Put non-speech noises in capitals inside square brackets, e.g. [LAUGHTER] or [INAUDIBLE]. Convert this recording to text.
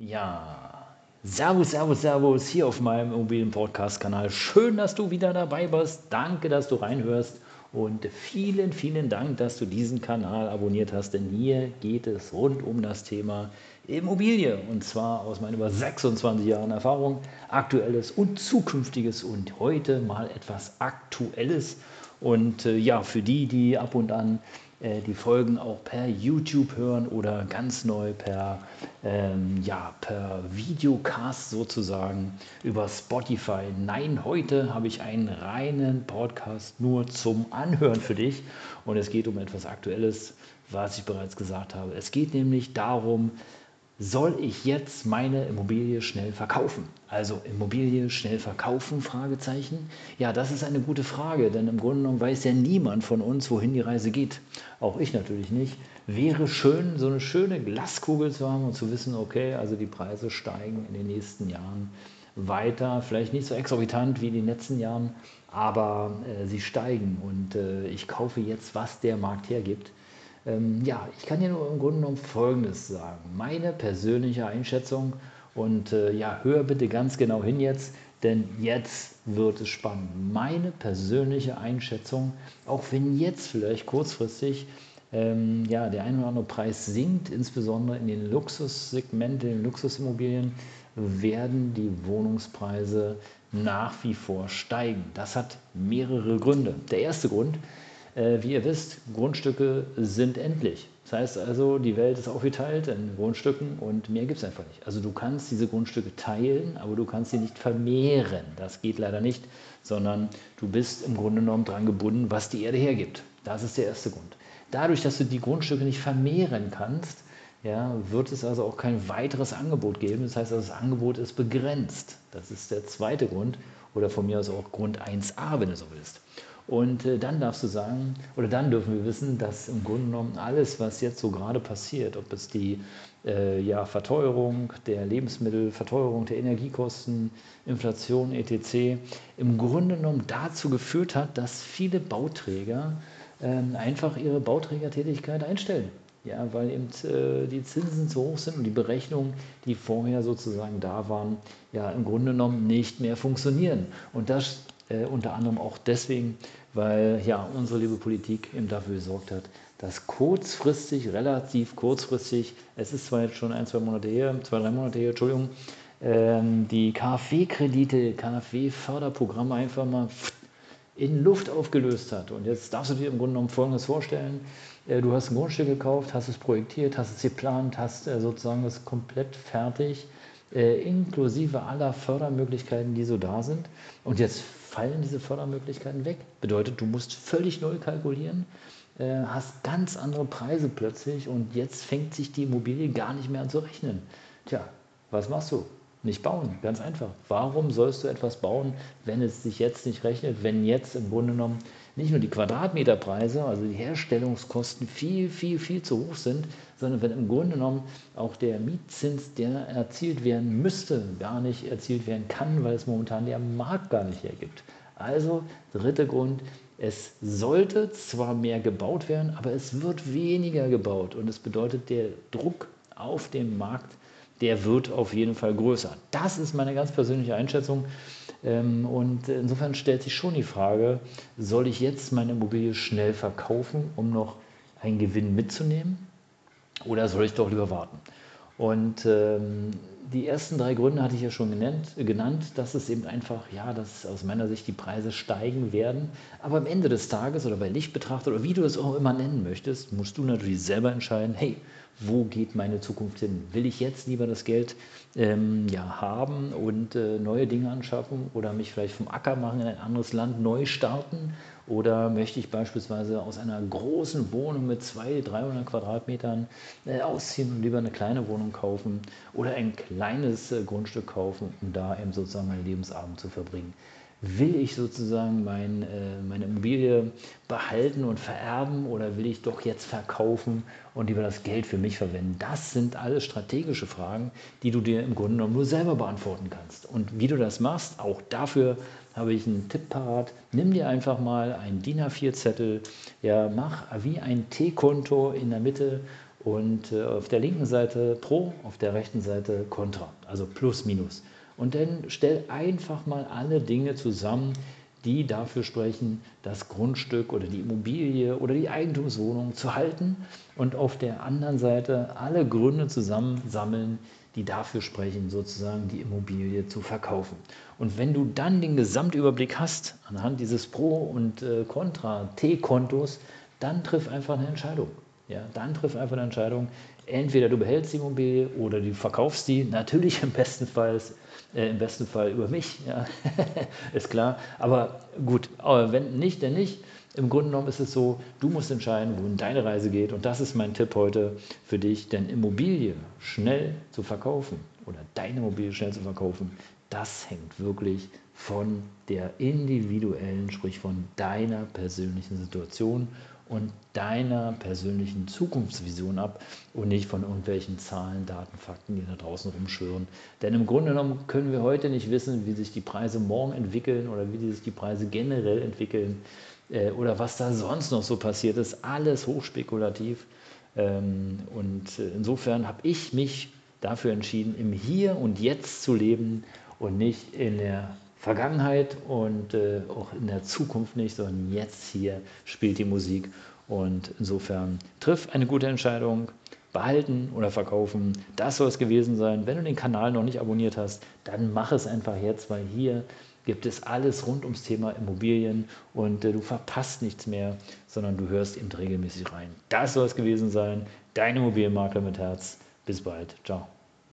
Ja, Servus, Servus, Servus hier auf meinem Immobilien-Podcast-Kanal. Schön, dass du wieder dabei bist. Danke, dass du reinhörst. Und vielen, vielen Dank, dass du diesen Kanal abonniert hast, denn hier geht es rund um das Thema Immobilie. Und zwar aus meinen über 26 Jahren Erfahrung, aktuelles und zukünftiges und heute mal etwas Aktuelles. Und äh, ja, für die, die ab und an äh, die Folgen auch per YouTube hören oder ganz neu per, ähm, ja, per Videocast sozusagen über Spotify. Nein, heute habe ich einen reinen Podcast nur zum Anhören für dich und es geht um etwas Aktuelles, was ich bereits gesagt habe. Es geht nämlich darum, soll ich jetzt meine Immobilie schnell verkaufen? Also Immobilie schnell verkaufen? Fragezeichen. Ja, das ist eine gute Frage, denn im Grunde genommen weiß ja niemand von uns, wohin die Reise geht. Auch ich natürlich nicht. Wäre schön, so eine schöne Glaskugel zu haben und zu wissen, okay, also die Preise steigen in den nächsten Jahren weiter, vielleicht nicht so exorbitant wie in den letzten Jahren, aber äh, sie steigen und äh, ich kaufe jetzt, was der Markt hergibt. Ähm, ja, ich kann dir nur im Grunde genommen Folgendes sagen. Meine persönliche Einschätzung und äh, ja, hör bitte ganz genau hin jetzt, denn jetzt wird es spannend. Meine persönliche Einschätzung, auch wenn jetzt vielleicht kurzfristig ähm, ja, der ein oder andere Preis sinkt, insbesondere in den Luxussegmenten, in den Luxusimmobilien, werden die Wohnungspreise nach wie vor steigen. Das hat mehrere Gründe. Der erste Grund, wie ihr wisst, Grundstücke sind endlich. Das heißt also, die Welt ist aufgeteilt in Grundstücken und mehr gibt es einfach nicht. Also du kannst diese Grundstücke teilen, aber du kannst sie nicht vermehren. Das geht leider nicht, sondern du bist im Grunde genommen dran gebunden, was die Erde hergibt. Das ist der erste Grund. Dadurch, dass du die Grundstücke nicht vermehren kannst, ja, wird es also auch kein weiteres Angebot geben. Das heißt, also, das Angebot ist begrenzt. Das ist der zweite Grund oder von mir aus auch Grund 1a, wenn du so willst. Und äh, dann darfst du sagen, oder dann dürfen wir wissen, dass im Grunde genommen alles, was jetzt so gerade passiert, ob es die äh, ja, Verteuerung der Lebensmittel, Verteuerung der Energiekosten, Inflation etc., im Grunde genommen dazu geführt hat, dass viele Bauträger äh, einfach ihre Bauträgertätigkeit einstellen. Ja, weil eben äh, die Zinsen zu hoch sind und die Berechnungen, die vorher sozusagen da waren, ja im Grunde genommen nicht mehr funktionieren. Und das äh, unter anderem auch deswegen, weil ja unsere liebe Politik eben dafür gesorgt hat, dass kurzfristig, relativ kurzfristig, es ist zwar jetzt schon ein, zwei Monate her, zwei, drei Monate her, Entschuldigung, ähm, die KfW-Kredite, KfW-Förderprogramme einfach mal in Luft aufgelöst hat. Und jetzt darfst du dir im Grunde genommen Folgendes vorstellen. Äh, du hast ein Grundstück gekauft, hast es projektiert, hast es geplant, hast äh, sozusagen das komplett fertig, inklusive aller Fördermöglichkeiten, die so da sind. Und jetzt fallen diese Fördermöglichkeiten weg. Bedeutet, du musst völlig neu kalkulieren, äh, hast ganz andere Preise plötzlich und jetzt fängt sich die Immobilie gar nicht mehr an zu rechnen. Tja, was machst du? Nicht bauen, ganz einfach. Warum sollst du etwas bauen, wenn es sich jetzt nicht rechnet, wenn jetzt im Grunde genommen nicht nur die Quadratmeterpreise, also die Herstellungskosten viel, viel, viel zu hoch sind, sondern wenn im Grunde genommen auch der Mietzins, der erzielt werden müsste, gar nicht erzielt werden kann, weil es momentan der Markt gar nicht hergibt. Also dritter Grund, es sollte zwar mehr gebaut werden, aber es wird weniger gebaut und es bedeutet, der Druck auf dem Markt der wird auf jeden Fall größer. Das ist meine ganz persönliche Einschätzung. Ähm, und insofern stellt sich schon die Frage, soll ich jetzt meine Immobilie schnell verkaufen, um noch einen Gewinn mitzunehmen? Oder soll ich doch lieber warten? Und ähm, die ersten drei Gründe hatte ich ja schon genannt, genannt, dass es eben einfach, ja, dass aus meiner Sicht die Preise steigen werden. Aber am Ende des Tages oder bei Licht betrachtet oder wie du es auch immer nennen möchtest, musst du natürlich selber entscheiden, hey, wo geht meine Zukunft hin? Will ich jetzt lieber das Geld ähm, ja, haben und äh, neue Dinge anschaffen oder mich vielleicht vom Acker machen in ein anderes Land neu starten? Oder möchte ich beispielsweise aus einer großen Wohnung mit 200, 300 Quadratmetern äh, ausziehen und lieber eine kleine Wohnung kaufen oder ein kleines äh, Grundstück kaufen, um da eben sozusagen meinen Lebensabend zu verbringen? will ich sozusagen mein, äh, meine Immobilie behalten und vererben oder will ich doch jetzt verkaufen und lieber das Geld für mich verwenden? Das sind alles strategische Fragen, die du dir im Grunde genommen nur selber beantworten kannst. Und wie du das machst, auch dafür habe ich einen Tipp parat. Nimm dir einfach mal einen DIN A4-Zettel, ja, mach wie ein T-Konto in der Mitte und äh, auf der linken Seite Pro, auf der rechten Seite Contra, also Plus, Minus. Und dann stell einfach mal alle Dinge zusammen, die dafür sprechen, das Grundstück oder die Immobilie oder die Eigentumswohnung zu halten und auf der anderen Seite alle Gründe zusammensammeln, die dafür sprechen, sozusagen die Immobilie zu verkaufen. Und wenn du dann den Gesamtüberblick hast, anhand dieses Pro- und äh, Contra-T-Kontos, dann triff einfach eine Entscheidung. Ja, dann triff einfach eine Entscheidung. Entweder du behältst die Immobilie oder du verkaufst die. Natürlich im besten Fall, äh, im besten Fall über mich, ja, [LAUGHS] ist klar. Aber gut, aber wenn nicht, dann nicht. Im Grunde genommen ist es so, du musst entscheiden, wohin deine Reise geht. Und das ist mein Tipp heute für dich. Denn Immobilie schnell zu verkaufen oder deine Immobilie schnell zu verkaufen, das hängt wirklich von der individuellen, sprich von deiner persönlichen Situation und deiner persönlichen Zukunftsvision ab und nicht von irgendwelchen Zahlen, Daten, Fakten, die da draußen rumschwören. Denn im Grunde genommen können wir heute nicht wissen, wie sich die Preise morgen entwickeln oder wie sich die Preise generell entwickeln äh, oder was da sonst noch so passiert ist. Alles hochspekulativ. Ähm, und äh, insofern habe ich mich dafür entschieden, im Hier und Jetzt zu leben und nicht in der Vergangenheit und äh, auch in der Zukunft nicht, sondern jetzt hier spielt die Musik. Und insofern triff eine gute Entscheidung, behalten oder verkaufen. Das soll es gewesen sein. Wenn du den Kanal noch nicht abonniert hast, dann mach es einfach jetzt, weil hier gibt es alles rund ums Thema Immobilien und äh, du verpasst nichts mehr, sondern du hörst eben regelmäßig rein. Das soll es gewesen sein. Dein Immobilienmakler mit Herz. Bis bald. Ciao.